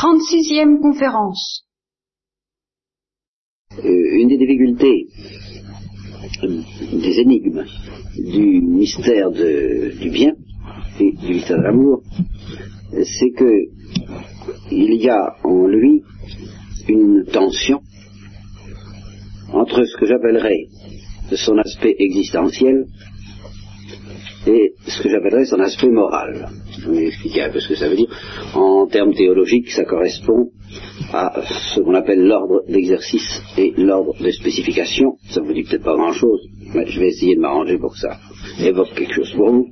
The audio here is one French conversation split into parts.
36e conférence. Euh, une des difficultés, euh, des énigmes du mystère du bien et du mystère de l'amour, c'est que il y a en lui une tension entre ce que j'appellerais son aspect existentiel et ce que j'appellerais son aspect moral. Je vais expliquer un peu ce que ça veut dire. En termes théologiques, ça correspond à ce qu'on appelle l'ordre d'exercice et l'ordre de spécification. Ça vous dit peut-être pas grand-chose, mais je vais essayer de m'arranger pour que ça évoque quelque chose pour vous.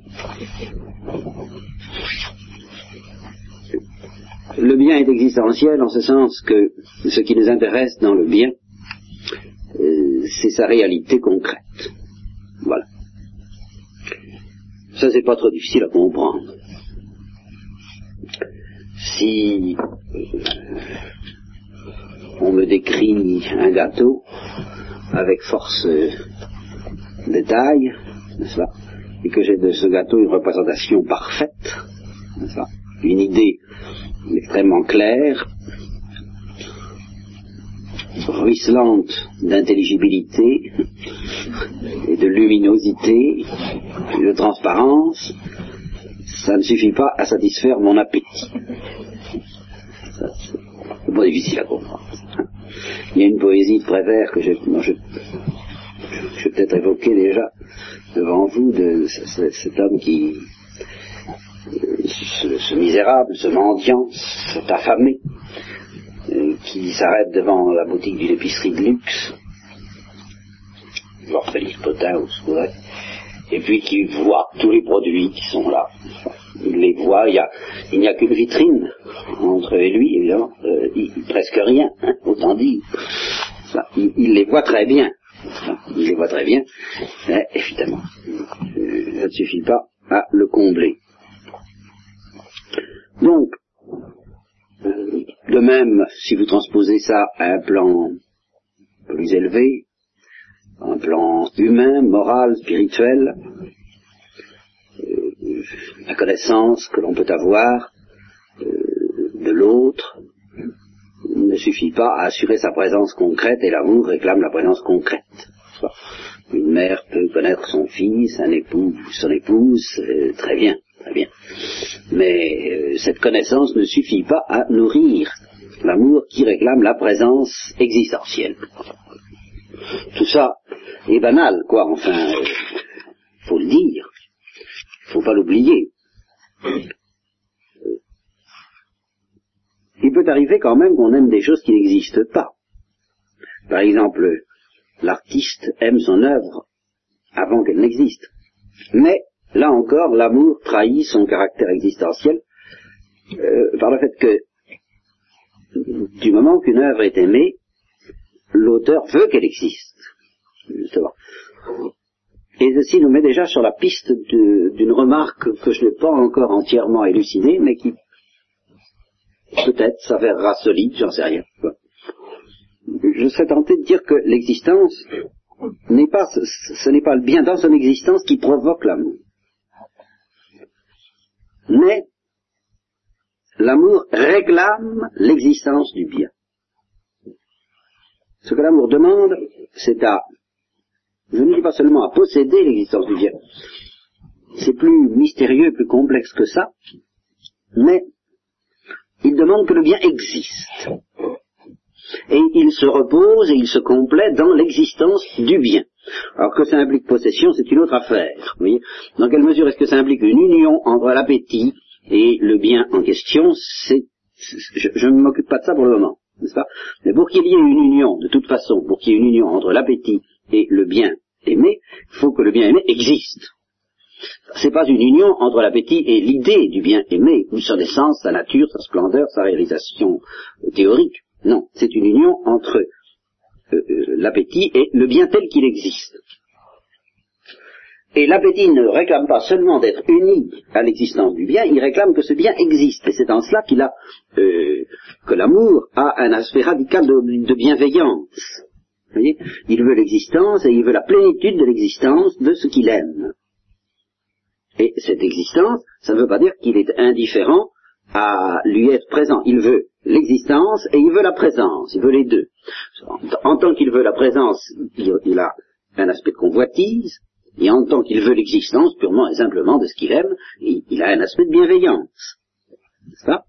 Le bien est existentiel en ce sens que ce qui nous intéresse dans le bien, euh, c'est sa réalité concrète. Voilà. Ça, c'est pas trop difficile à comprendre. Si on me décrit un gâteau avec force pas, et que j'ai de ce gâteau une représentation parfaite, une idée extrêmement claire, ruisselante d'intelligibilité et de luminosité et de transparence, ça ne suffit pas à satisfaire mon appétit. C'est pas difficile à comprendre. Il y a une poésie de Prévert que je, peut-être évoquer déjà devant vous de ce- ce- cet homme qui ce, ce misérable, ce mendiant, cet affamé, euh, qui s'arrête devant la boutique d'une épicerie de luxe, genre Félix Potin ou ce et puis qui voit tous les produits qui sont là. Il les voit, il y a- il n'y a qu'une vitrine entre eux et lui, évidemment, euh, il- presque rien, hein, autant dire. Il, les voit très bien. Il les voit très bien, mais évidemment, euh, ça ne suffit pas à le combler. Donc, euh, de même, si vous transposez ça à un plan plus élevé, un plan humain, moral, spirituel, euh, la connaissance que l'on peut avoir euh, de l'autre ne suffit pas à assurer sa présence concrète et l'amour réclame la présence concrète. Une mère peut connaître son fils, un époux son épouse, euh, très bien, très bien. Mais euh, cette connaissance ne suffit pas à nourrir l'amour qui réclame la présence existentielle. Tout ça est banal, quoi, enfin, euh, faut le dire, faut pas l'oublier. Euh, Il peut arriver quand même qu'on aime des choses qui n'existent pas. Par exemple, l'artiste aime son œuvre avant qu'elle n'existe. Mais, là encore, l'amour trahit son caractère existentiel euh, par le fait que, du moment qu'une œuvre est aimée, l'auteur veut qu'elle existe. Et ceci nous met déjà sur la piste d'une remarque que je n'ai pas encore entièrement élucidée, mais qui peut-être s'avérera solide, j'en sais rien. Je serais tenté de dire que l'existence n'est pas, ce n'est pas le bien dans son existence qui provoque l'amour. Mais l'amour réclame l'existence du bien. Ce que l'amour demande, c'est à, je ne dis pas seulement à posséder l'existence du bien, c'est plus mystérieux, plus complexe que ça, mais il demande que le bien existe. Et il se repose et il se complète dans l'existence du bien. Alors que ça implique possession, c'est une autre affaire. Vous voyez Dans quelle mesure est-ce que ça implique une union entre l'appétit et le bien en question C'est, je, ne m'occupe pas de ça pour le moment, n'est-ce pas? Mais pour qu'il y ait une union, de toute façon, pour qu'il y ait une union entre l'appétit et le bien aimé, il faut que le bien aimé existe. C'est pas une union entre l'appétit et l'idée du bien aimé, ou son essence, sa nature, sa splendeur, sa réalisation euh, théorique. Non, c'est une union entre l'appétit et le bien tel qu'il existe. Et l'appétit ne réclame pas seulement d'être uni à l'existence du bien, il réclame que ce bien existe. Et c'est en cela qu'il a euh, que l'amour a un aspect radical de, bienveillance. Il veut l'existence et il veut la plénitude de l'existence de ce qu'il aime. Et cette existence, ça ne veut pas dire qu'il est indifférent à lui être présent. Il veut l'existence et il veut la présence, il veut les deux. En, tant qu'il veut la présence, il, a un aspect de convoitise, et en tant qu'il veut l'existence purement et simplement de ce qu'il aime, il, a un aspect de bienveillance. Ça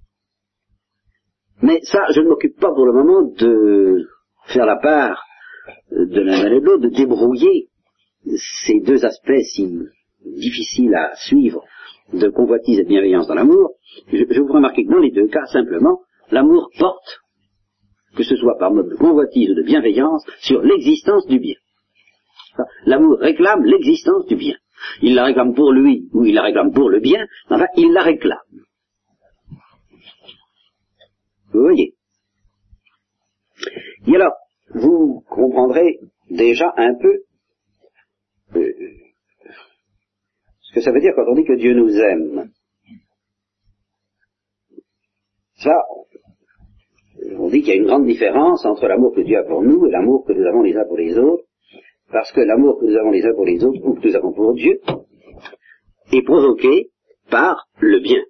Mais ça, je ne m'occupe pas pour le moment de faire la part de l'un et de l'autre, de débrouiller ces deux aspects si difficiles à suivre de convoitise et de bienveillance dans l'amour, je, vous remarquer que dans les deux cas, simplement, l'amour porte, que ce soit par mode de convoitise ou de bienveillance, sur l'existence du bien. L'amour réclame l'existence du bien. Il la réclame pour lui ou il la réclame pour le bien, enfin, il la réclame. Vous voyez Et alors, vous comprendrez déjà un peu euh, ce que ça veut dire quand on dit que Dieu nous aime. Ça, on dit qu'il y a une grande différence entre l'amour que Dieu a pour nous et l'amour que nous avons les uns pour les autres, parce que l'amour que nous avons les uns pour les autres ou que nous avons pour Dieu est provoqué par le bien.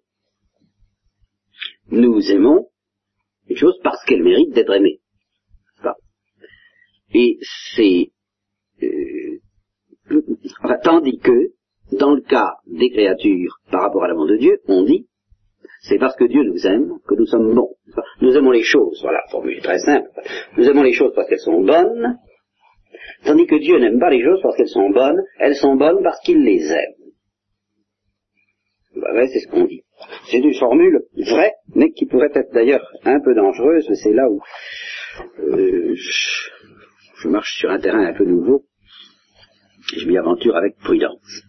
Nous aimons une chose parce qu'elle mérite d'être aimée. Et c'est euh, tandis que dans le cas des créatures par rapport à l'amour de Dieu, on dit c'est parce que Dieu nous aime que nous sommes bons. Nous aimons les choses, voilà, formule très simple. Nous aimons les choses parce qu'elles sont bonnes, tandis que Dieu n'aime pas les choses parce qu'elles sont bonnes, elles sont bonnes parce qu'il les aime. Bah c'est ce qu'on dit. C'est une formule vraie, mais qui pourrait être d'ailleurs un peu dangereuse, c'est là où euh, je marche sur un terrain un peu nouveau, je m'y aventure avec prudence.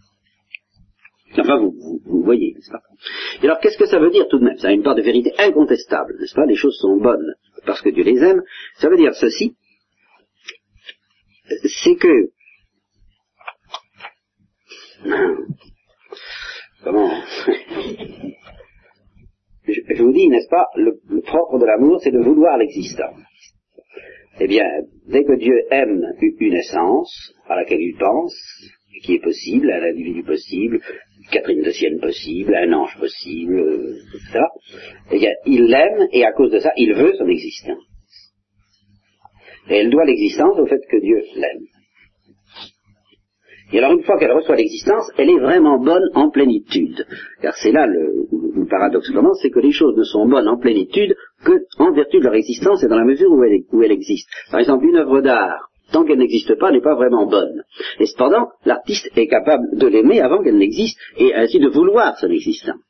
Enfin, vous, vous, voyez, n'est-ce pas? Et alors, qu'est-ce que ça veut dire tout de même? Ça a une part de vérité incontestable, n'est-ce pas? Les choses sont bonnes parce que Dieu les aime. Ça veut dire ceci, c'est que... Comment je, vous dis, n'est-ce pas, le, le propre de l'amour, c'est de vouloir l'existence. Eh bien, dès que Dieu aime une essence à laquelle il pense, qui est possible, à l'individu possible, Catherine de Sienne possible, un ange possible, euh, ça, eh bien, il l'aime et à cause de ça, il veut son existence. Et elle doit l'existence au fait que Dieu l'aime. Et alors une fois qu'elle reçoit l'existence, elle est vraiment bonne en plénitude. Car c'est là le, le paradoxe commence, c'est que les choses ne sont bonnes en plénitude que en vertu de leur existence et dans la mesure où elle, où elle existe. Par exemple, une œuvre d'art, tant qu'elle n'existe pas, n'est pas vraiment bonne. Et cependant, l'artiste est capable de l'aimer avant qu'elle n'existe et ainsi de vouloir son existence.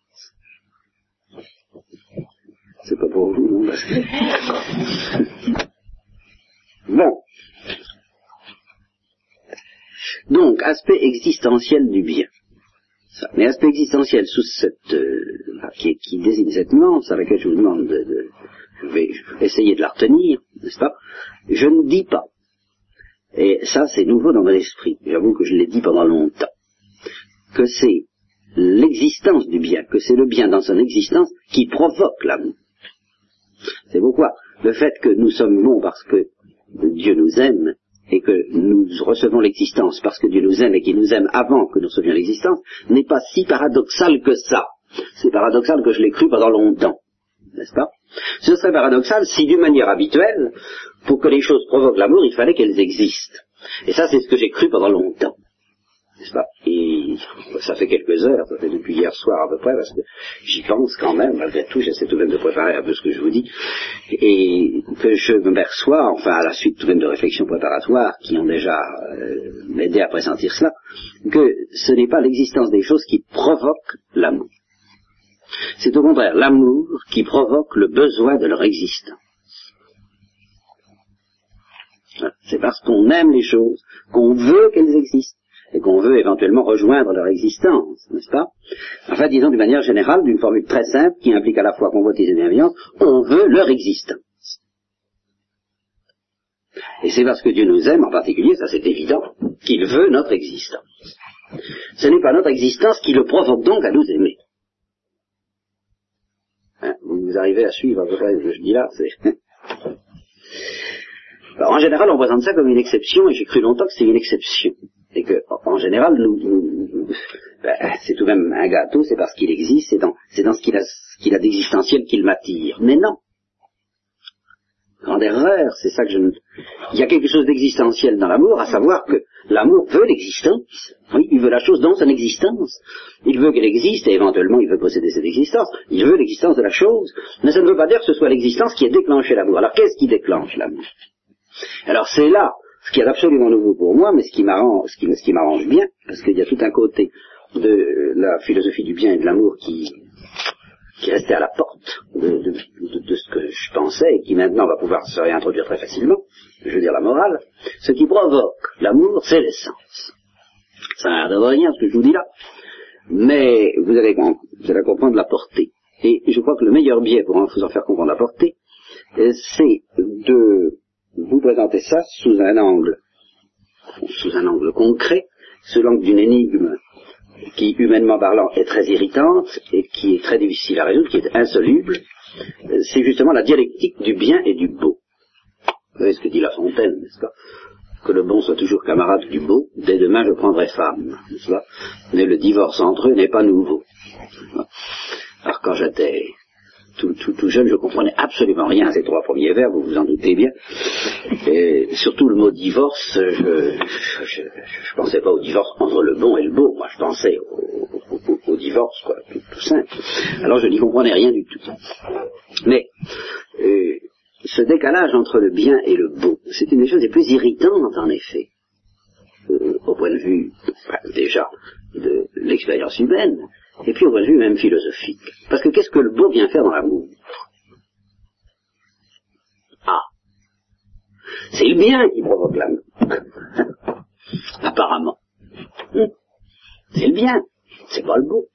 C'est pas pour vous, non Bon. Donc, aspect existentiel du bien. Mais aspect existentiel sous cette, euh, qui, désigne cette nuance à laquelle je vous demande de, je vais essayer de la retenir, n'est-ce pas? Je ne dis pas, et ça c'est nouveau dans mon esprit, j'avoue que je l'ai dit pendant longtemps, que c'est l'existence du bien, que c'est le bien dans son existence qui provoque l'amour. C'est pourquoi le fait que nous sommes bons parce que Dieu nous aime et que nous recevons l'existence parce que Dieu nous aime et qu'il nous aime avant que nous recevions l'existence, n'est pas si paradoxal que ça. C'est paradoxal que je l'ai cru pendant longtemps. N'est-ce pas? Ce serait paradoxal si d'une manière habituelle, pour que les choses provoquent l'amour, il fallait qu'elles existent. Et ça, c'est ce que j'ai cru pendant longtemps. Et ça fait quelques heures, ça fait depuis hier soir à peu près, parce que j'y pense quand même, malgré tout, j'essaie tout de même de préparer un peu ce que je vous dis, et que je me perçois, enfin à la suite tout de même de réflexions préparatoires qui ont déjà euh, aidé à pressentir cela, que ce n'est pas l'existence des choses qui provoque l'amour. C'est au contraire l'amour qui provoque le besoin de leur existence. C'est parce qu'on aime les choses qu'on veut qu'elles existent et qu'on veut éventuellement rejoindre leur existence, n'est-ce pas? Enfin, disons d'une manière générale, d'une formule très simple qui implique à la fois convoitise et bienveillance, on veut leur existence. Et c'est parce que Dieu nous aime en particulier, ça c'est évident, qu'il veut notre existence. Ce n'est pas notre existence qui le provoque donc à nous aimer. Hein, vous arrivez à suivre ce que je dis là Alors, en général, on présente ça comme une exception, et j'ai cru longtemps que c'est une exception c'est que, en général, ben, c'est tout de même un gâteau, c'est parce qu'il existe, c'est dans, ce qu'il a d'existentiel qu'il m'attire. Mais non. Grande erreur, c'est ça que je ne... Il y a quelque chose d'existentiel dans l'amour, à savoir que l'amour veut l'existence. Oui, il veut la chose dans son existence. Il veut qu'elle existe et éventuellement il veut posséder cette existence. Il veut l'existence de la chose. Mais ça ne veut pas dire que ce soit l'existence qui ait déclenché l'amour. Alors qu'est-ce qui déclenche l'amour? Alors c'est là ce qui est absolument nouveau pour moi, mais ce qui m'arrange, ce qui, ce qui m'arrange bien, parce qu'il y a tout un côté de la philosophie du bien et de l'amour qui, qui restait à la porte de, ce que je pensais et qui maintenant va pouvoir se réintroduire très facilement, je veux dire la morale, ce qui provoque l'amour, c'est l'essence. Ça n'a l'air de rien ce que je vous dis là, mais vous allez, vous allez comprendre la portée. Et je crois que le meilleur biais pour vous en faire comprendre la portée, euh, c'est de vous présenter ça sous un angle, sous un angle concret, sous l'angle d'une énigme qui, humainement parlant, est très irritante et qui est très difficile à résoudre, qui est insoluble, c'est justement la dialectique du bien et du beau. Vous savez ce que dit La Fontaine, n'est-ce pas? Que le bon soit toujours camarade du beau, dès demain je prendrai femme, n'est-ce pas? Mais le divorce entre eux n'est pas nouveau. Alors quand j'étais tout, jeune, je comprenais absolument rien à ces trois premiers vers, vous vous en doutez bien. Et surtout le mot divorce, je, je, pensais pas au divorce entre le bon et le beau, moi je pensais au, divorce, quoi, tout, simple. Alors je n'y comprenais rien du tout. Mais euh, ce décalage entre le bien et le beau, c'est une des choses les plus irritantes en effet, euh, au point de vue déjà de l'expérience humaine, et puis au point de vue même philosophique. Parce que qu'est-ce que le beau vient faire dans l'amour? Ah C'est le bien qui provoque l'amour. Apparemment. Hmm. C'est le bien, c'est pas le beau.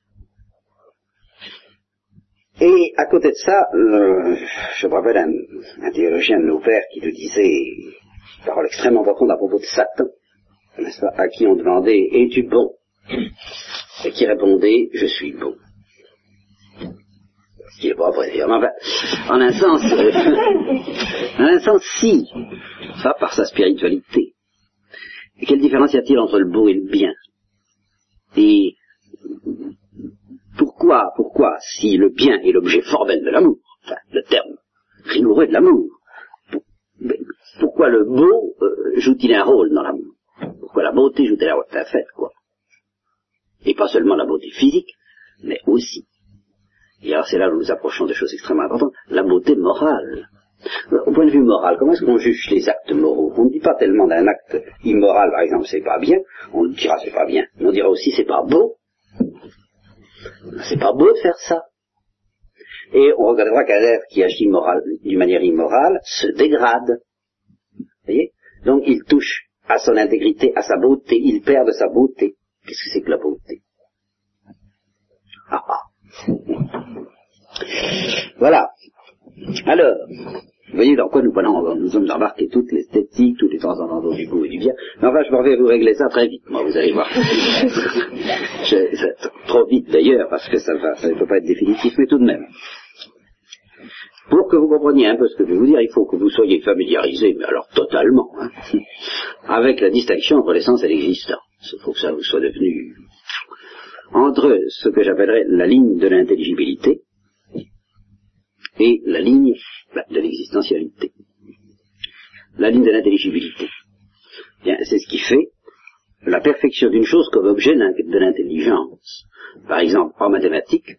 Et à côté de ça, euh, je me rappelle un, théologien de nos pères qui nous disait une parole extrêmement profonde à propos de Satan, à qui on demandait Es-tu bon? Et qui répondait Je suis bon. Ce qui n'est pas vrai dire, enfin, en un sens, euh, en un sens, si, ça par sa spiritualité. Quelle différence y a-t-il entre le beau et le bien? Et pourquoi, pourquoi, si le bien est l'objet formel de l'amour, enfin, le terme rigoureux de l'amour, pourquoi le beau euh, joue-t-il un rôle dans l'amour? Pourquoi la beauté joue-t-elle un rôle? Fait, quoi et pas seulement la beauté physique, mais aussi, et alors c'est là où nous approchons de choses extrêmement importantes, la beauté morale. Au point de vue moral, comment est-ce qu'on juge les actes moraux? On ne dit pas tellement d'un acte immoral, par exemple, c'est pas bien, on dira c'est pas bien, mais on dira aussi c'est pas beau. C'est pas beau de faire ça. Et on regardera qu'un être qui agit d'une manière immorale se dégrade. Vous voyez? Donc il touche à son intégrité, à sa beauté, il perd de sa beauté. Qu'est-ce que c'est que la beauté? Ah, ah. Voilà. Alors, vous voyez dans quoi nous, nous sommes embarqués toute l'esthétique, tous les transcendants du beau et du bien. Mais enfin, je vais vous régler ça très vite, moi, vous allez voir. trop vite d'ailleurs, parce que ça, ça ne peut pas être définitif, mais tout de même. Pour que vous compreniez un peu ce que je vais vous dire, il faut que vous soyez familiarisés, mais alors totalement, hein, avec la distinction entre l'essence et l'existence. Il faut que ça vous soit devenu entre ce que j'appellerais la ligne de l'intelligibilité et la ligne bah, de l'existentialité. La ligne de l'intelligibilité. C'est ce qui fait la perfection d'une chose comme objet de l'intelligence. Par exemple, en mathématiques,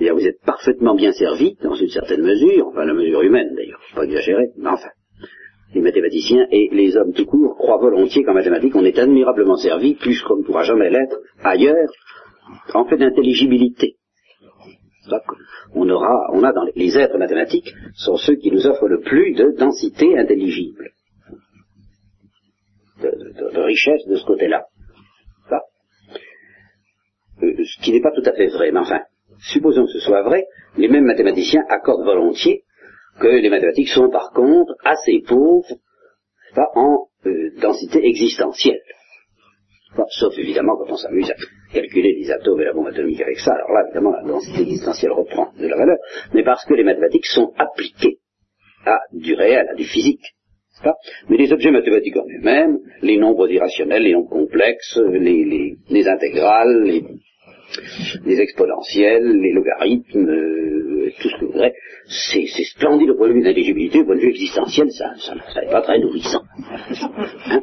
eh vous êtes parfaitement bien servi, dans une certaine mesure, enfin la mesure humaine d'ailleurs, pas exagérer, mais enfin, les mathématiciens et les hommes tout court croient volontiers qu'en mathématiques on est admirablement servi, plus qu'on ne pourra jamais l'être ailleurs, en fait d'intelligibilité. On a dans les êtres mathématiques sont ceux qui nous offrent le plus de densité intelligible, de, richesse de ce côté-là. Euh, ce qui n'est pas tout à fait vrai, mais enfin, supposons que ce soit vrai, les mêmes mathématiciens accordent volontiers que les mathématiques sont par contre assez pauvres en euh, densité existentielle. Sauf évidemment quand on s'amuse à calculer les atomes et la bombe atomique avec ça, alors là évidemment la densité existentielle reprend de la valeur, mais parce que les mathématiques sont appliquées à du réel, à du physique. Mais les objets mathématiques en eux-mêmes, les nombres irrationnels, les nombres complexes, les, les intégrales, les les exponentielles, les logarithmes, euh, tout ce que vous voudrez. C'est, splendide au point de vue d'intelligibilité, au point de vue existentiel, ça n'est pas très nourrissant. Hein?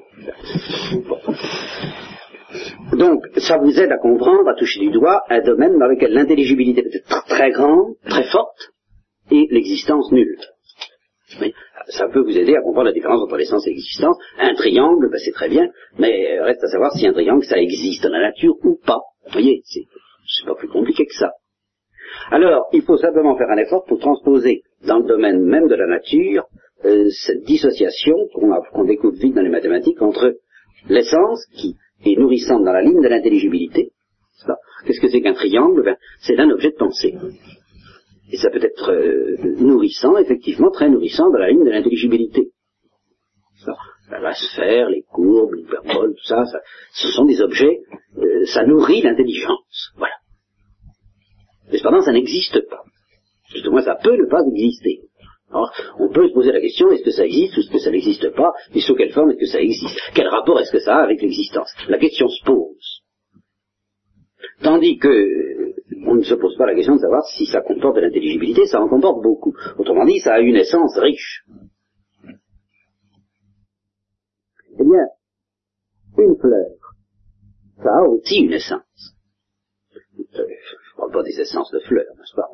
Bon. Donc, ça vous aide à comprendre, à toucher du doigt un domaine dans lequel l'intelligibilité peut être très grande, très forte, et l'existence nulle. Ça peut vous aider à comprendre la différence entre l'essence et l'existence. Un triangle, ben, c'est très bien, mais reste à savoir si un triangle, ça existe dans la nature ou pas. Vous voyez, c'est, pas plus compliqué que ça. Alors, il faut simplement faire un effort pour transposer dans le domaine même de la nature euh, cette dissociation qu'on, qu'on découvre vite dans les mathématiques entre l'essence qui est nourrissante dans la ligne de l'intelligibilité. Qu'est-ce que c'est qu'un triangle? Ben, C'est un objet de pensée. Et ça peut être euh, nourrissant, effectivement, très nourrissant dans la ligne de l'intelligibilité. La, sphère, les courbes, l'hyperbole, tout ça, ça, ce sont des objets, euh, ça nourrit l'intelligence. Voilà. Mais cependant, ça n'existe pas. Juste au moins, ça peut ne pas exister. Alors, on peut se poser la question, est-ce que ça existe ou est-ce que ça n'existe pas Et sous quelle forme est-ce que ça existe? Quel rapport est-ce que ça a avec l'existence? La question se pose. Tandis que euh, on ne se pose pas la question de savoir si ça comporte de l'intelligibilité, ça en comporte beaucoup. Autrement dit, ça a une essence riche. Eh bien, une fleur, ça a aussi une essence. Je parle pas des essences de fleurs, n'est-ce pas?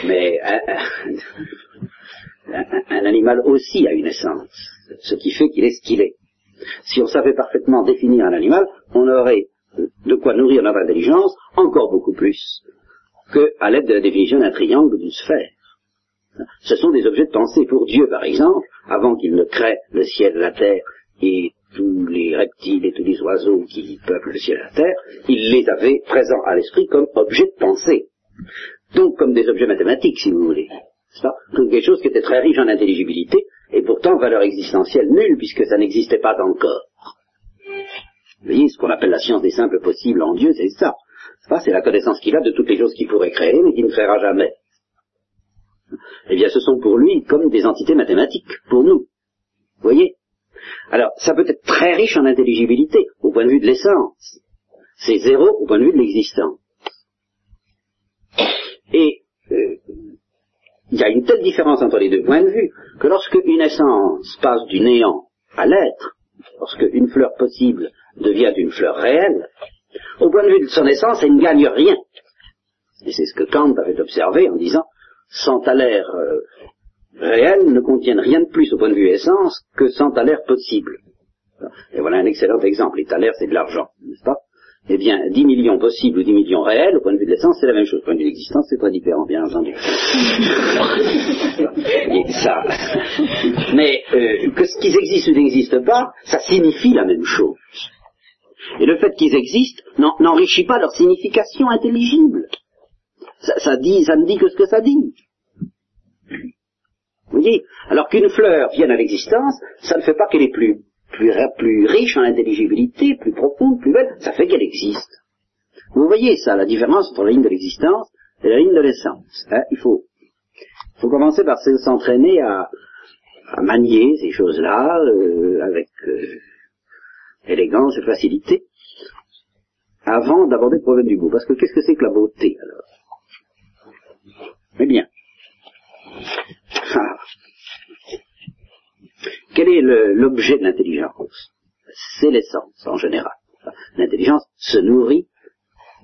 Mais un, un- un animal aussi a une essence, ce qui fait qu'il est ce qu'il est. Si on savait parfaitement définir un animal, on aurait de quoi nourrir notre intelligence encore beaucoup plus qu'à l'aide de la définition d'un triangle ou d'une sphère. Ce sont des objets de pensée. Pour Dieu, par exemple, avant qu'il ne crée le ciel, la terre et tous les reptiles et tous les oiseaux qui peuplent le ciel et la terre, il les avait présents à l'esprit comme objets de pensée. Donc comme des objets mathématiques, si vous voulez. C'est pas Comme quelque chose qui était très riche en intelligibilité, et pourtant valeur existentielle nulle, puisque ça n'existait pas encore. Vous voyez, ce qu'on appelle la science des simples possibles en Dieu, c'est ça. C'est la connaissance qu'il a de toutes les choses qu'il pourrait créer, mais qu'il ne créera jamais. Eh bien, ce sont pour lui comme des entités mathématiques, pour nous. Vous voyez Alors, ça peut être très riche en intelligibilité, au point de vue de l'essence. C'est zéro au point de vue de l'existence. Et euh, il y a une telle différence entre les deux points de vue que lorsque une essence passe du néant à l'être, lorsque une fleur possible devient une fleur réelle, au point de vue de son essence, elle ne gagne rien. Et c'est ce que Kant avait observé en disant, sans talaire euh, réel ne contiennent rien de plus au point de vue essence que sans talaire possible. Et voilà un excellent exemple. Les talaires, c'est de l'argent, n'est-ce pas? Eh bien, 10 millions possibles ou 10 millions réels, au point de vue de l'essence, c'est la même chose. Au point de vue de l'existence, c'est très différent, bien entendu. Ça. Mais euh, que ce qu'ils existent ou n'existent pas, ça signifie la même chose. Et le fait qu'ils existent n'en- n'enrichit pas leur signification intelligible. Ça ne dit que ce que ça dit. Vous voyez Alors qu'une fleur vienne à l'existence, ça ne fait pas qu'elle est plus, plus, riche en intelligibilité, plus profonde, plus belle, ça fait qu'elle existe. Vous voyez ça, la différence entre la ligne de l'existence et la ligne de l'essence. hein. il faut, faut commencer par se- s'entraîner à, à manier ces choses-là euh, avec euh, élégance et facilité avant d'aborder le problème du goût. Parce que qu'est-ce que c'est que la beauté alors? Eh bien, quel est l'objet de l'intelligence? C'est l'essence en général. L'intelligence se nourrit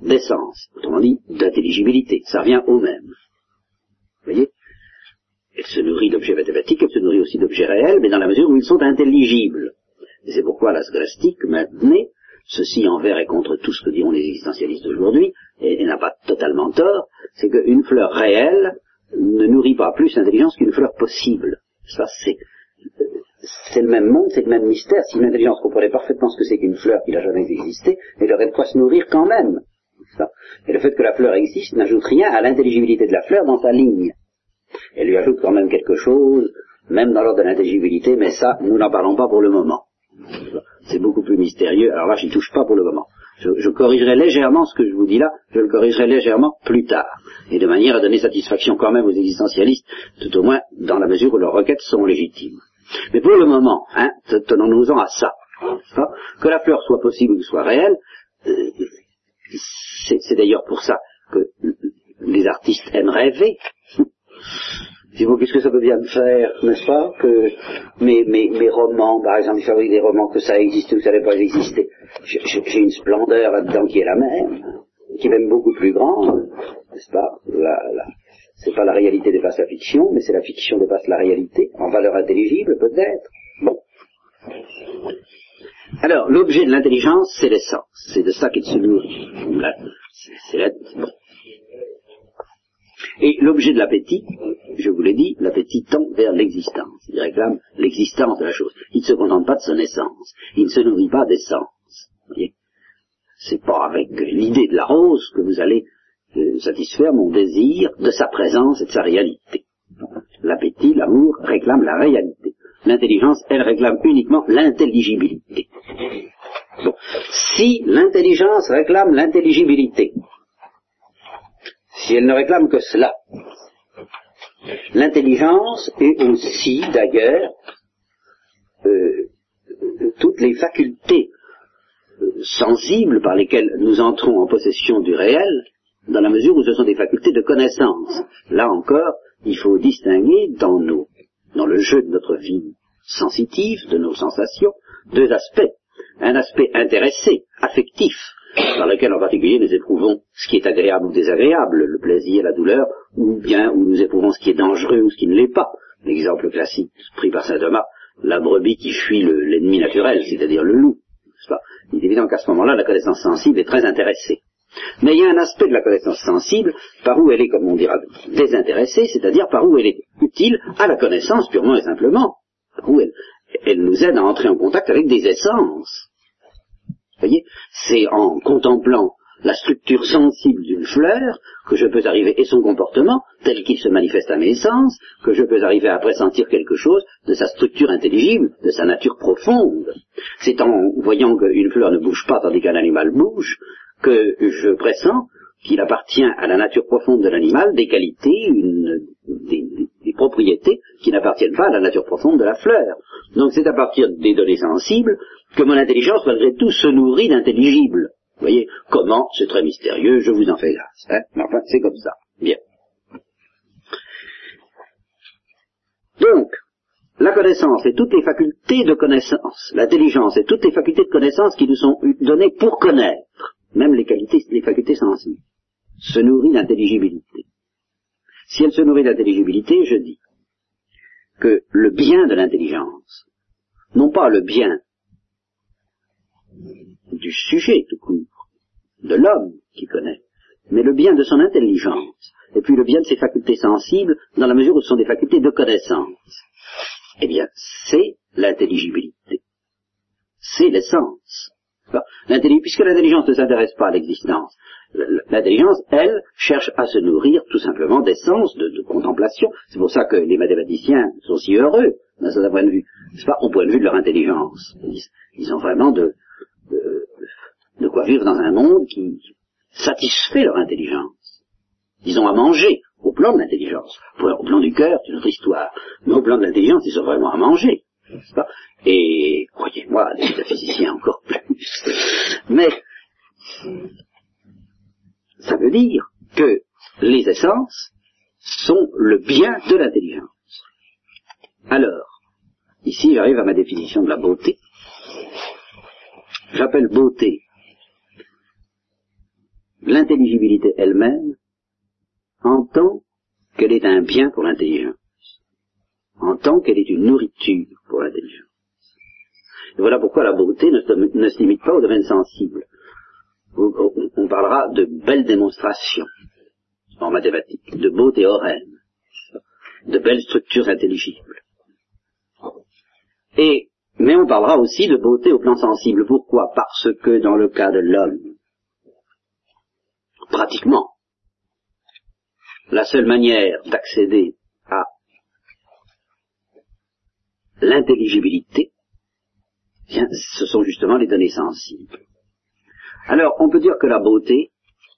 d'essence, autrement dit d'intelligibilité. Ça revient au même. Vous voyez? Elle se nourrit d'objets mathématiques, elle se nourrit aussi d'objets réels, mais dans la mesure où ils sont intelligibles. Et c'est pourquoi la scolastique maintenait ceci envers et contre tout ce que diront les existentialistes d'aujourd'hui, et, et n'a pas totalement tort, c'est qu'une fleur réelle ne nourrit pas plus l'intelligence qu'une fleur possible. Ça, c'est, le même monde, c'est le même mystère. Si une intelligence comprenait parfaitement ce que c'est qu'une fleur qui n'a jamais existé, elle aurait de quoi se nourrir quand même. Et le fait que la fleur existe n'ajoute rien à l'intelligibilité de la fleur dans sa ligne. Elle lui ajoute quand même quelque chose, même dans l'ordre de l'intelligibilité, mais ça, nous n'en parlons pas pour le moment. C'est beaucoup plus mystérieux. Alors là, je n'y touche pas pour le moment. Je, corrigerai légèrement ce que je vous dis là, je le corrigerai légèrement plus tard, et de manière à donner satisfaction quand même aux existentialistes, tout au moins dans la mesure où leurs requêtes sont légitimes. Mais pour le moment, hein, tenons-nous-en à ça. Hein, Que la fleur soit possible ou soit réelle, euh, C'est d'ailleurs pour ça que les artistes aiment rêver. Qu'est-ce que ça peut bien me faire, n'est-ce pas, que mes, romans, par exemple, ils fabriquent des romans que ça a existé ou ça n'avait pas existé. J'ai une splendeur là-dedans qui est la même, qui est même beaucoup plus grande, n'est-ce pas la, la, C'est pas la réalité dépasse la fiction, mais c'est la fiction dépasse la réalité, en valeur intelligible peut-être. Bon. Alors, l'objet de l'intelligence, c'est l'essence. C'est de ça qu'il se nourrit. C'est la... bon. Et l'objet de l'appétit, je vous l'ai dit, l'appétit tend vers l'existence. Il réclame l'existence de la chose. Il ne se contente pas de son essence. Il ne se nourrit pas d'essence. C'est pas avec l'idée de la rose que vous allez euh, satisfaire mon désir de sa présence et de sa réalité. L'appétit, l'amour réclame la réalité. L'intelligence, elle réclame uniquement l'intelligibilité. Bon. Si l'intelligence réclame l'intelligibilité, si elle ne réclame que cela. L'intelligence est aussi, d'ailleurs, euh, toutes les facultés euh, sensibles par lesquelles nous entrons en possession du réel, dans la mesure où ce sont des facultés de connaissance. Là encore, il faut distinguer dans, dans le jeu de notre vie sensitive, de nos sensations, deux aspects. Un aspect intéressé, affectif, dans lequel en particulier nous éprouvons ce qui est agréable ou désagréable, le plaisir, la douleur, ou bien où nous éprouvons ce qui est dangereux ou ce qui ne l'est pas. L'exemple classique pris par saint Thomas, la brebis qui fuit l'ennemi naturel, c'est-à-dire le loup. Pas? Il est évident qu'à ce moment-là, la connaissance sensible est très intéressée. Mais il y a un aspect de la connaissance sensible par où elle est, comme on dira, désintéressée, c'est-à-dire par où elle est utile à la connaissance purement et simplement, par où elle nous aide à entrer en contact avec des essences voyez C'est en contemplant la structure sensible d'une fleur que je peux arriver, et son comportement, tel qu'il se manifeste à mes sens, que je peux arriver à pressentir quelque chose de sa structure intelligible, de sa nature profonde. C'est en voyant qu'une fleur ne bouge pas tandis qu'un animal bouge, que je pressens qu'il appartient à la nature profonde de l'animal des qualités, une, des, propriétés qui n'appartiennent pas à la nature profonde de la fleur. Donc c'est à partir des données sensibles que mon intelligence, malgré tout, se nourrit d'intelligible. Vous voyez, comment C'est très mystérieux, je vous en fais grâce. Hein Mais enfin, c'est comme ça. Bien. Donc, la connaissance et toutes les facultés de connaissance, l'intelligence et toutes les facultés de connaissance qui nous sont données pour connaître, même les qualités, les facultés sensibles, se nourrit d'intelligibilité. Si elle se nourrit d'intelligibilité, je dis que le bien de l'intelligence, non pas le bien du sujet tout court, de l'homme qui connaît, mais le bien de son intelligence, et puis le bien de ses facultés sensibles, dans la mesure où ce sont des facultés de connaissance. Eh bien, c'est l'intelligibilité. C'est l'essence. Puisque l'intelligence ne s'intéresse pas à l'existence, l'intelligence, elle, cherche à se nourrir tout simplement d'essence, de, de, contemplation. C'est pour ça que les mathématiciens sont si heureux, d'un certain point de vue. C'est pas au point de vue de leur intelligence. ils ont vraiment de, de, quoi vivre dans un monde qui satisfait leur intelligence. Ils ont à manger au plan de l'intelligence. Au plan du cœur, c'est une autre histoire. Mais au plan de l'intelligence, ils ont vraiment à manger. Pas Et croyez-moi, les métaphysiciens encore plus. Mais ça veut dire que les essences sont le bien de l'intelligence. Alors, ici j'arrive à ma définition de la beauté j'appelle beauté l'intelligibilité elle-même en tant qu'elle est un bien pour l'intelligence, en tant qu'elle est une nourriture pour l'intelligence. Voilà pourquoi la beauté ne se, limite pas au domaine sensible. On parlera de belles démonstrations en mathématiques, de beaux théorèmes, de belles structures intelligibles. Et mais on parlera aussi de beauté au plan sensible. Pourquoi? Parce que dans le cas de l'homme, pratiquement, la seule manière d'accéder à l'intelligibilité, ce sont justement les données sensibles. Alors, on peut dire que la beauté,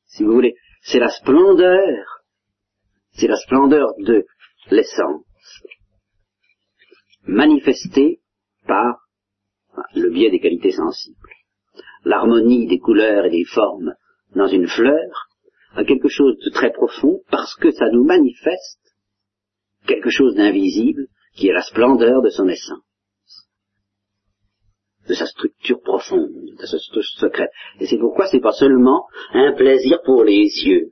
si vous voulez, c'est la splendeur, c'est la splendeur de l'essence, manifestée par le biais des qualités sensibles. L'harmonie des couleurs et des formes dans une fleur, à quelque chose de très profond parce que ça nous manifeste quelque chose d'invisible qui est la splendeur de son essence, de sa structure profonde, de sa structure secrète. Et c'est pourquoi c'est pas seulement un plaisir pour les yeux.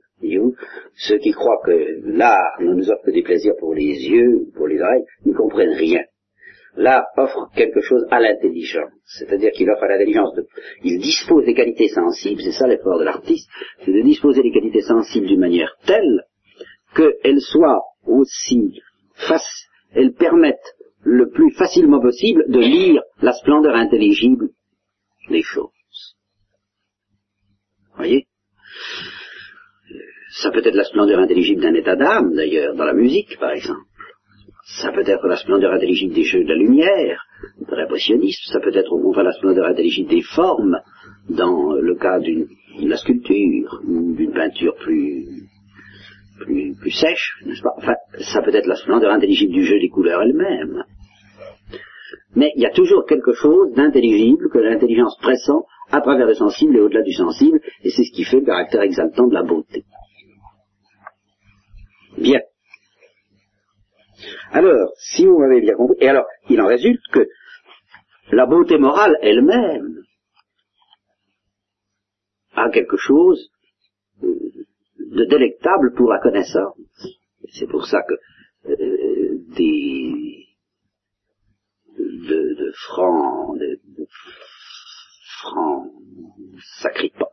Ceux qui croient que l'art ne nous offre que des plaisirs pour les yeux, pour les oreilles, ne comprennent rien. L'art offre quelque chose à l'intelligence, c'est-à-dire qu'il offre à l'intelligence, il dispose des qualités sensibles, c'est ça l'effort de l'artiste, c'est de disposer des qualités sensibles d'une manière telle qu'elles soient aussi face, elles permettent le plus facilement possible de lire la splendeur intelligible des choses. Voyez? Ça peut être la splendeur intelligible d'un état d'âme, d'ailleurs, dans la musique, par exemple. Ça peut être la splendeur intelligible des jeux de la lumière, de l'impressionnisme. Ça peut être au contraire la splendeur intelligible des formes, dans le cas d'une la sculpture ou d'une peinture plus plus, plus sèche, n'est-ce pas? Enfin, ça peut être la splendeur intelligible du jeu des couleurs elles-mêmes. Mais il y a toujours quelque chose d'intelligible que l'intelligence pressent à travers le sensible et au-delà du sensible, et c'est ce qui fait le caractère exaltant de la beauté. Bien. Alors, si vous m'avez bien compris, et alors, il en résulte que la beauté morale elle-même a quelque chose de délectable pour la connaissance. C'est pour ça que euh, des de, francs, de, francs sacripants,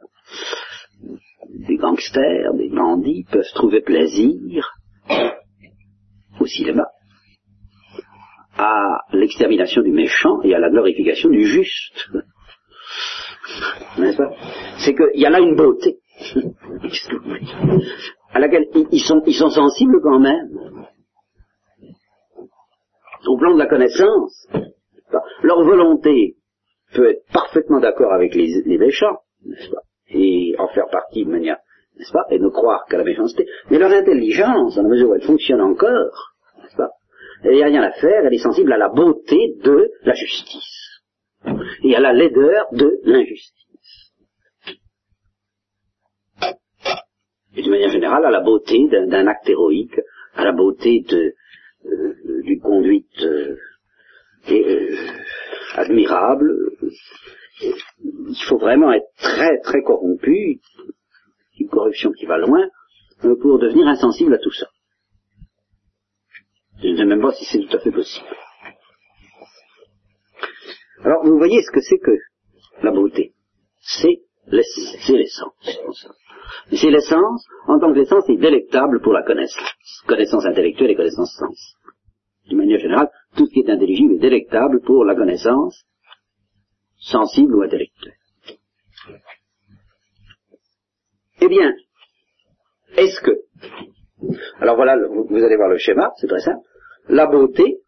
des gangsters, des bandits peuvent trouver plaisir au cinéma à l'extermination du méchant et à la glorification du juste. C'est qu'il y a là une beauté à laquelle ils sont sensibles quand même. Au plan de la connaissance, leur volonté peut être parfaitement d'accord avec les, les méchants, n'est-ce pas, et en faire partie de manière, n'est-ce pas, et ne croire qu'à la méchanceté, mais leur intelligence, dans la mesure où elle fonctionne encore, n'est-ce pas, elle n'a rien à faire, elle est sensible à la beauté de la justice, et à la laideur de l'injustice. et d'une manière générale à la beauté d'un acte héroïque, à la beauté de, d'une conduite euh, euh, admirable. Il faut vraiment être très très corrompu, une corruption qui va loin, pour devenir insensible à tout ça. Je ne sais même pas si c'est tout à fait possible. Alors, vous voyez ce que c'est que la beauté. C'est l'essence. C'est l'essence, en tant que l'essence est délectable pour la connaissance. Connaissance intellectuelle et connaissance sensible. D'une manière générale, tout ce qui est intelligible est délectable pour la connaissance sensible ou intellectuelle. Eh bien, est-ce que... Alors voilà, vous allez voir le schéma, c'est très simple. La beauté,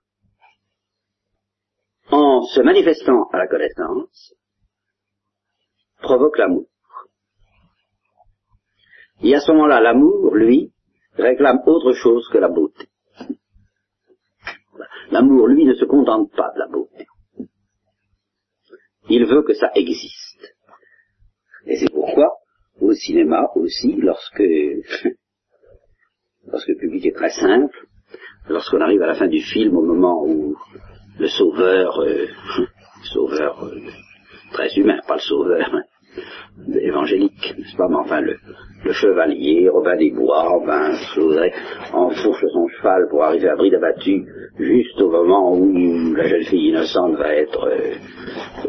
en se manifestant à la connaissance, provoque l'amour. Et à ce moment-là, l'amour, lui, réclame autre chose que la beauté. L'amour, lui, ne se contente pas de la beauté. Il veut que ça existe. Et c'est pourquoi, au cinéma aussi, lorsque, lorsque le public est très simple, lorsqu'on arrive à la fin du film, au moment où le sauveur, euh, sauveur euh, très humain, pas le sauveur, évangélique, n'est-ce pas, mais enfin le, le chevalier, Robin des Bois, je voudrais, enfourche son cheval pour arriver à bride abattu, juste au moment où la jeune fille innocente va être euh,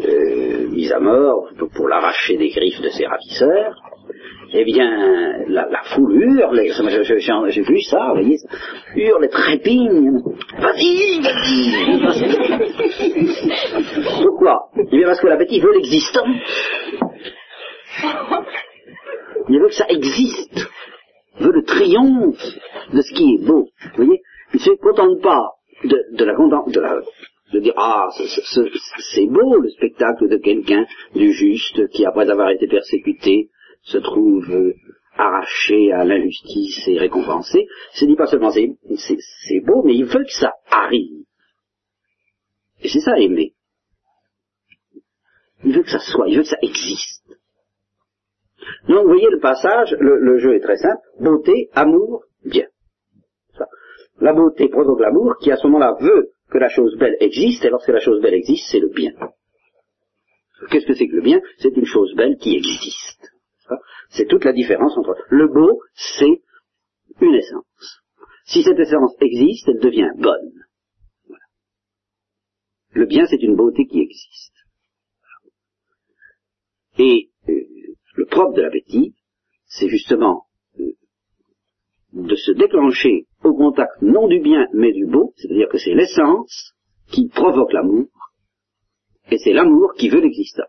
euh, mise à mort pour l'arracher des griffes de ses ravisseurs, eh bien, la, la foule hurle, j'ai vu ça, vous voyez, hurle et trépigne. Vas-y, vas-y, Pourquoi? Eh bien parce que l'appétit veut l'existence. Il veut que ça existe. Il veut le triomphe de ce qui est beau. Vous voyez Il ne se contente pas de, la de la de dire ah c'est beau le spectacle de quelqu'un du juste qui après avoir été persécuté se trouve euh, arraché à l'injustice et récompensé. C'est dit pas seulement c'est beau, mais il veut que ça arrive. Et c'est ça aimer. Il veut que ça soit, il veut que ça existe. Donc, vous voyez le passage, le, jeu est très simple. Beauté, amour, bien. La beauté provoque l'amour qui, à ce moment-là, veut que la chose belle existe, et lorsque la chose belle existe, c'est le bien. Qu'est-ce que c'est que le bien? C'est une chose belle qui existe. C'est toute la différence entre... Le beau, c'est une essence. Si cette essence existe, elle devient bonne. Le bien, c'est une beauté qui existe. Et euh, le propre de l'appétit, c'est justement euh, de se déclencher au contact non du bien mais du beau, c'est-à-dire que c'est l'essence qui provoque l'amour, et c'est l'amour qui veut l'existence.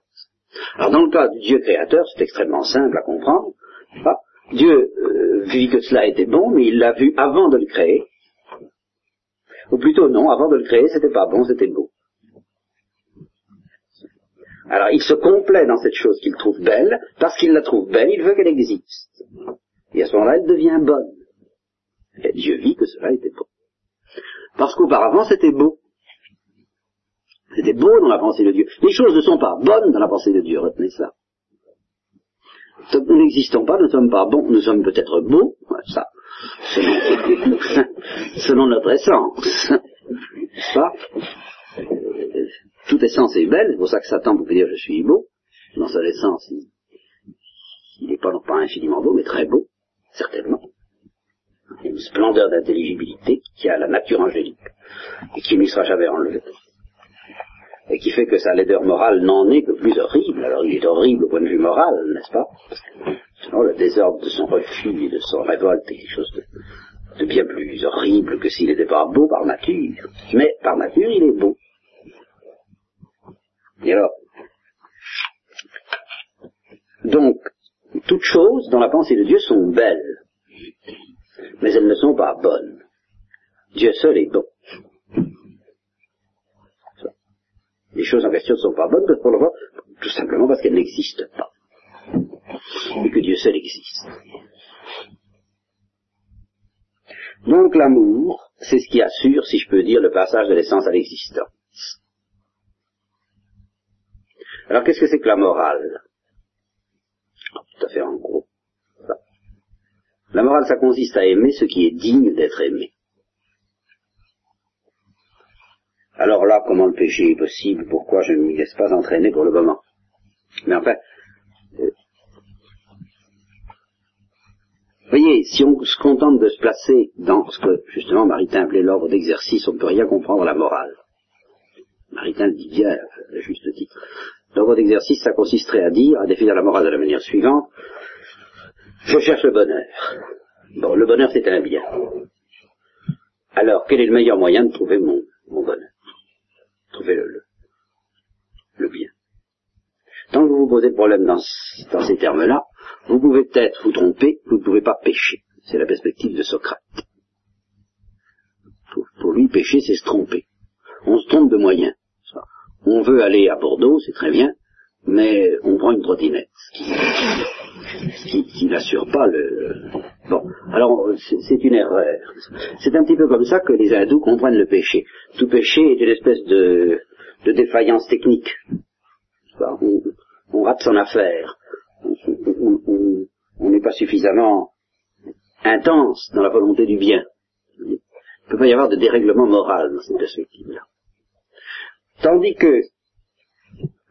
Alors dans le cas du Dieu créateur, c'est extrêmement simple à comprendre. Dieu euh, vit que cela était bon, mais il l'a vu avant de le créer. Ou plutôt non, avant de le créer, c'était pas bon, c'était beau. Alors il se complaît dans cette chose qu'il trouve belle, parce qu'il la trouve belle, il veut qu'elle existe. Et à ce moment-là, elle devient bonne. Et Dieu vit que cela était bon. Parce qu'auparavant, c'était beau. C'était beau dans la pensée de Dieu. Les choses ne sont pas bonnes dans la pensée de Dieu, retenez ça. Nous n'existons pas, nous ne sommes pas bons, nous sommes peut-être beaux, ça, selon, selon notre essence. Ça, euh, toute essence est belle, c'est pour ça que Satan pouvait dire je suis beau. Dans sa essence, il n'est pas, pas infiniment beau, mais très beau, certainement. Il y a une splendeur d'intelligibilité qui a la nature angélique et qui ne sera jamais enlevée et qui fait que sa laideur morale n'en est que plus horrible. Alors il est horrible au point de vue moral, n'est-ce pas? Sinon, le désordre de son refus et de son révolte est quelque chose de, bien plus horrible que s'il n'était pas beau par nature. Mais par nature, il est beau. Et alors, donc, toutes choses dans la pensée de Dieu sont belles, mais elles ne sont pas bonnes. Dieu seul est bon. les choses en question ne sont pas bonnes, pour le voir, tout simplement parce qu'elles n'existent pas. Et que Dieu seul existe. Donc l'amour, c'est ce qui assure, si je peux dire, le passage de l'essence à l'existence. Alors qu'est-ce que c'est que la morale? Tout à fait en gros. La morale, ça consiste à aimer ce qui est digne d'être aimé. Alors là, comment le péché est possible? Pourquoi je ne m'y laisse pas entraîner pour le moment? Mais enfin, euh, voyez, si on se contente de se placer dans ce que justement Maritain appelait l'ordre d'exercice, on ne peut rien comprendre à la morale. Maritain le dit bien, à juste titre. L'ordre d'exercice, ça consisterait à dire, à définir la morale de la manière suivante, je cherche le bonheur. Bon, le bonheur c'est un bien. Alors, quel est le meilleur moyen de trouver mon bonheur? Trouver le, le, bien. Tant que vous vous posez le problème dans, dans ces termes-là, vous pouvez peut-être vous tromper, vous ne pouvez pas pécher. C'est la perspective de Socrate. Pour, lui, pécher, c'est se tromper. On se trompe de moyens. On veut aller à Bordeaux, c'est très bien, mais on prend une trottinette, qui, n'assure pas le... Bon, alors c'est une erreur. C'est un petit peu comme ça que les hindous comprennent le péché. Tout péché est une espèce de, de défaillance technique. On, on, rate son affaire. On n'est pas suffisamment intense dans la volonté du bien. Il ne peut pas y avoir de dérèglement moral dans cette perspective-là. Tandis que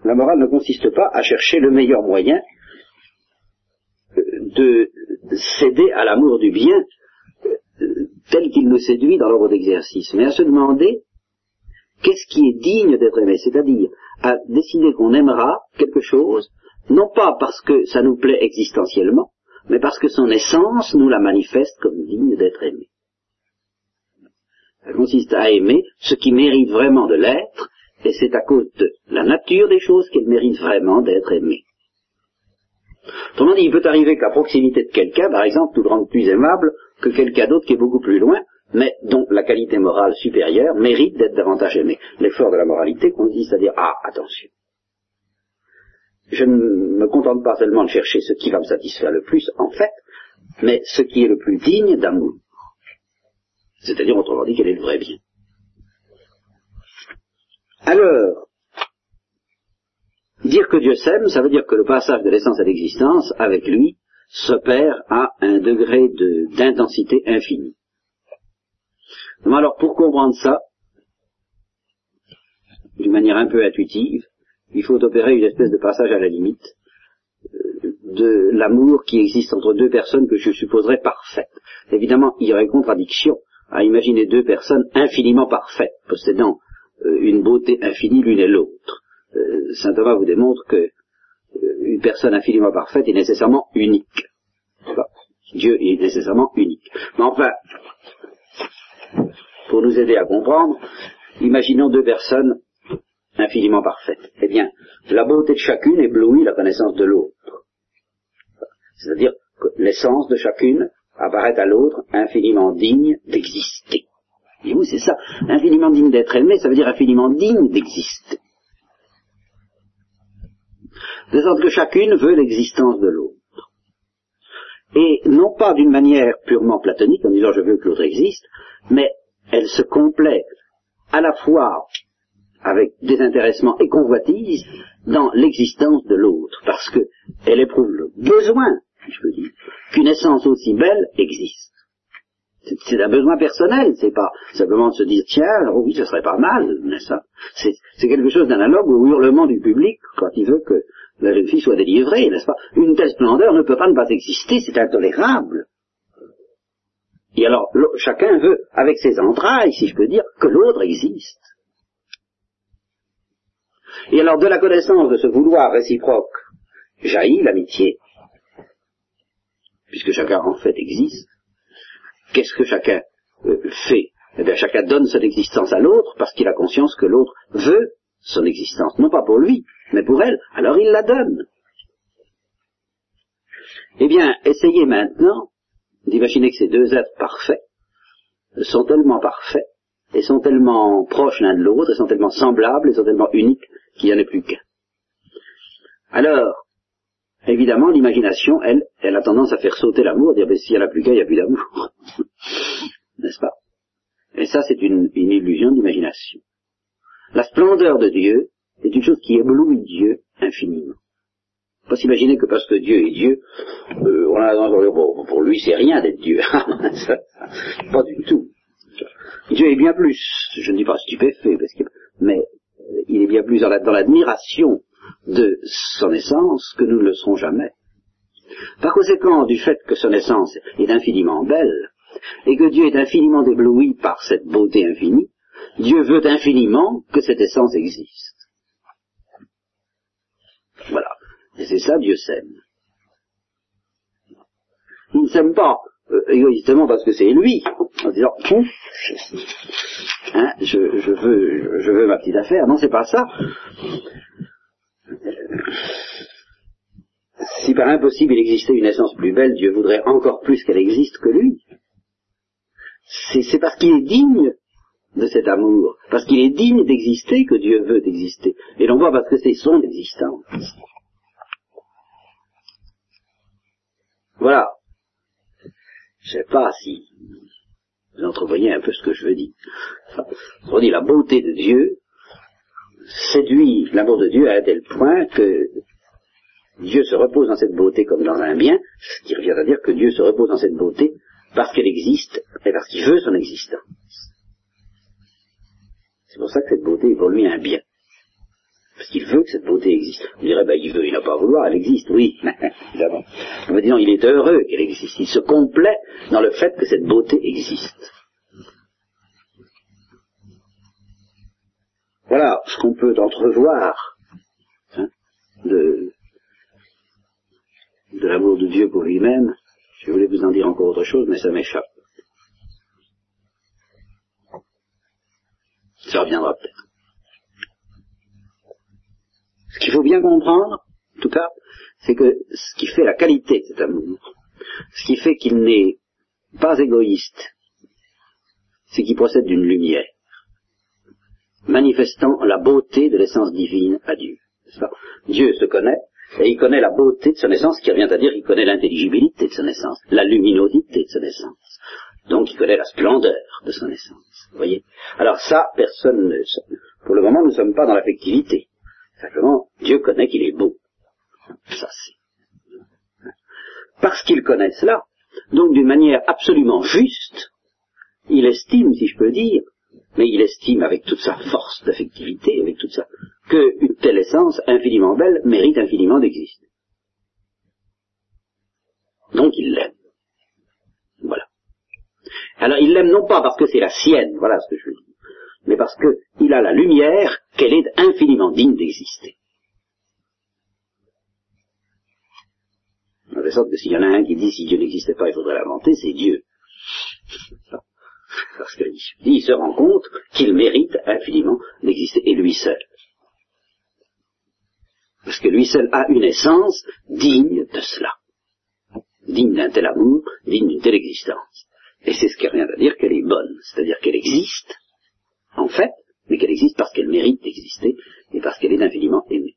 la morale ne consiste pas à chercher le meilleur moyen de céder à l'amour du bien euh, tel qu'il nous séduit dans l'ordre d'exercice, mais à se demander qu'est-ce qui est digne d'être aimé, c'est-à-dire à décider qu'on aimera quelque chose, non pas parce que ça nous plaît existentiellement, mais parce que son essence nous la manifeste comme digne d'être aimé. Ça consiste à aimer ce qui mérite vraiment de l'être, et c'est à cause de la nature des choses qu'elle mérite vraiment d'être aimée. Autrement dit, il peut arriver qu'à proximité de quelqu'un, par exemple, nous le rende plus aimable que quelqu'un d'autre qui est beaucoup plus loin, mais dont la qualité morale supérieure mérite d'être davantage aimé. L'effort de la moralité consiste à dire, ah, attention. Je ne me contente pas seulement de chercher ce qui va me satisfaire le plus, en fait, mais ce qui est le plus digne d'amour. C'est-à-dire, autrement dit, quel est le vrai bien. Alors, Dire que Dieu s'aime, ça veut dire que le passage de l'essence à l'existence, avec lui, s'opère à un degré d'intensité infinie. Alors, pour comprendre ça, d'une manière un peu intuitive, il faut opérer une espèce de passage à la limite euh, de l'amour qui existe entre deux personnes que je supposerais parfaites. Évidemment, il y aurait contradiction à imaginer deux personnes infiniment parfaites, possédant une beauté infinie l'une et l'autre. Euh, Saint Thomas vous démontre que une personne infiniment parfaite est nécessairement unique. Dieu est nécessairement unique. Mais enfin, pour nous aider à comprendre, imaginons deux personnes infiniment parfaites. Eh bien, la beauté de chacune éblouit la connaissance de l'autre. C'est-à-dire que l'essence de chacune apparaît à l'autre infiniment digne d'exister. C'est ça. Infiniment digne d'être aimé, ça veut dire infiniment digne d'exister. De sorte que chacune veut l'existence de l'autre. Et non pas d'une manière purement platonique, en disant je veux que l'autre existe, mais elle se complète à la fois avec désintéressement et convoitise dans l'existence de l'autre, parce qu'elle éprouve le besoin, je peux dire, qu'une essence aussi belle existe. C'est un besoin personnel, c'est pas simplement de se dire tiens, oui, ce serait pas mal, n'est-ce pas? C'est quelque chose d'analogue au hurlement du public quand il veut que la jeune fille soit délivrée, n'est-ce pas? Une telle splendeur ne peut pas ne pas exister, c'est intolérable. Et alors, chacun veut, avec ses entrailles, si je peux dire, que l'autre existe. Et alors, de la connaissance de ce vouloir réciproque jaillit l'amitié, puisque chacun en fait existe. Qu'est-ce que chacun euh, fait? Eh bien, chacun donne son existence à l'autre parce qu'il a conscience que l'autre veut son existence, non pas pour lui, mais pour elle, alors il la donne. Eh bien, essayez maintenant d'imaginer que ces deux êtres parfaits sont tellement parfaits et sont tellement proches l'un de l'autre, et sont tellement semblables, et sont tellement uniques qu'il n'y en ait plus qu'un. Alors, évidemment, l'imagination, elle, elle a tendance à faire sauter l'amour, dire, ben, s'il n'y en a plus qu'un, il n'y a plus d'amour. N'est-ce pas? Et ça, c'est une, illusion d'imagination. La splendeur de Dieu est une chose qui éblouit Dieu infiniment pas s'imaginer que parce que Dieu est Dieu, euh, pour lui c'est rien d'être Dieu. pas du tout. Dieu est bien plus, je ne dis pas stupéfait, parce que, mais euh, il est bien plus dans l'admiration de son essence que nous ne le serons jamais. Par conséquent, du fait que son essence est infiniment belle, et que Dieu est infiniment ébloui par cette beauté infinie, Dieu veut infiniment que cette essence existe. Voilà. Et c'est ça, Dieu s'aime. Il ne s'aime pas euh, égoïstement parce que c'est lui, en disant hein, je, veux, je, veux ma petite affaire. Non, c'est pas ça. Si par impossible il existait une essence plus belle, Dieu voudrait encore plus qu'elle existe que lui. C'est parce qu'il est digne de cet amour, parce qu'il est digne d'exister que Dieu veut exister. Et l'on voit parce que c'est son existence. Voilà. Je sais pas si vous entrevoyez un peu ce que je veux dire. on dit la beauté de Dieu séduit l'amour de Dieu à un tel point que Dieu se repose dans cette beauté comme dans un bien, ce qui revient à dire que Dieu se repose dans cette beauté parce qu'elle existe et parce qu'il veut son existence. C'est pour ça que cette beauté est pour lui un bien. Parce qu'il veut que cette beauté existe. On dirait, ben, il veut, il n'a pas à vouloir, elle existe, oui, évidemment. Disons, il est heureux qu'elle existe. Il se complaît dans le fait que cette beauté existe. Voilà ce qu'on peut entrevoir hein, de, de l'amour de Dieu pour lui-même. Je voulais vous en dire encore autre chose, mais ça m'échappe. Ça reviendra peut-être. Ce qu'il faut bien comprendre, en tout cas, c'est que ce qui fait la qualité de cet amour, ce qui fait qu'il n'est pas égoïste, c'est qu'il procède d'une lumière, manifestant la beauté de l'essence divine à Dieu. Dieu se connaît, et il connaît la beauté de son essence, qui revient à dire qu'il connaît l'intelligibilité de son essence, la luminosité de son essence. Donc il connaît la splendeur de son essence. Voyez Alors ça, personne ne... Pour le moment, nous ne sommes pas dans l'affectivité. Simplement, Dieu connaît qu'il est beau. Ça c'est. Parce qu'il connaît cela, donc d'une manière absolument juste, il estime, si je peux dire, mais il estime avec toute sa force d'affectivité, avec toute sa, qu'une telle essence infiniment belle mérite infiniment d'exister. Donc il l'aime. Voilà. Alors il l'aime non pas parce que c'est la sienne, voilà ce que je veux dire, mais parce qu'il a la lumière qu'elle est infiniment digne d'exister. De sorte que s'il y en a un qui dit si Dieu n'existait pas, il faudrait l'inventer, c'est Dieu. Parce qu'il se rend compte qu'il mérite infiniment d'exister, et lui seul. Parce que lui seul a une essence digne de cela. Digne d'un tel amour, digne d'une telle existence. Et c'est ce qui rien à dire qu'elle est bonne, c'est-à-dire qu'elle existe, en fait, mais qu'elle existe parce qu'elle mérite d'exister et parce qu'elle est infiniment aimée.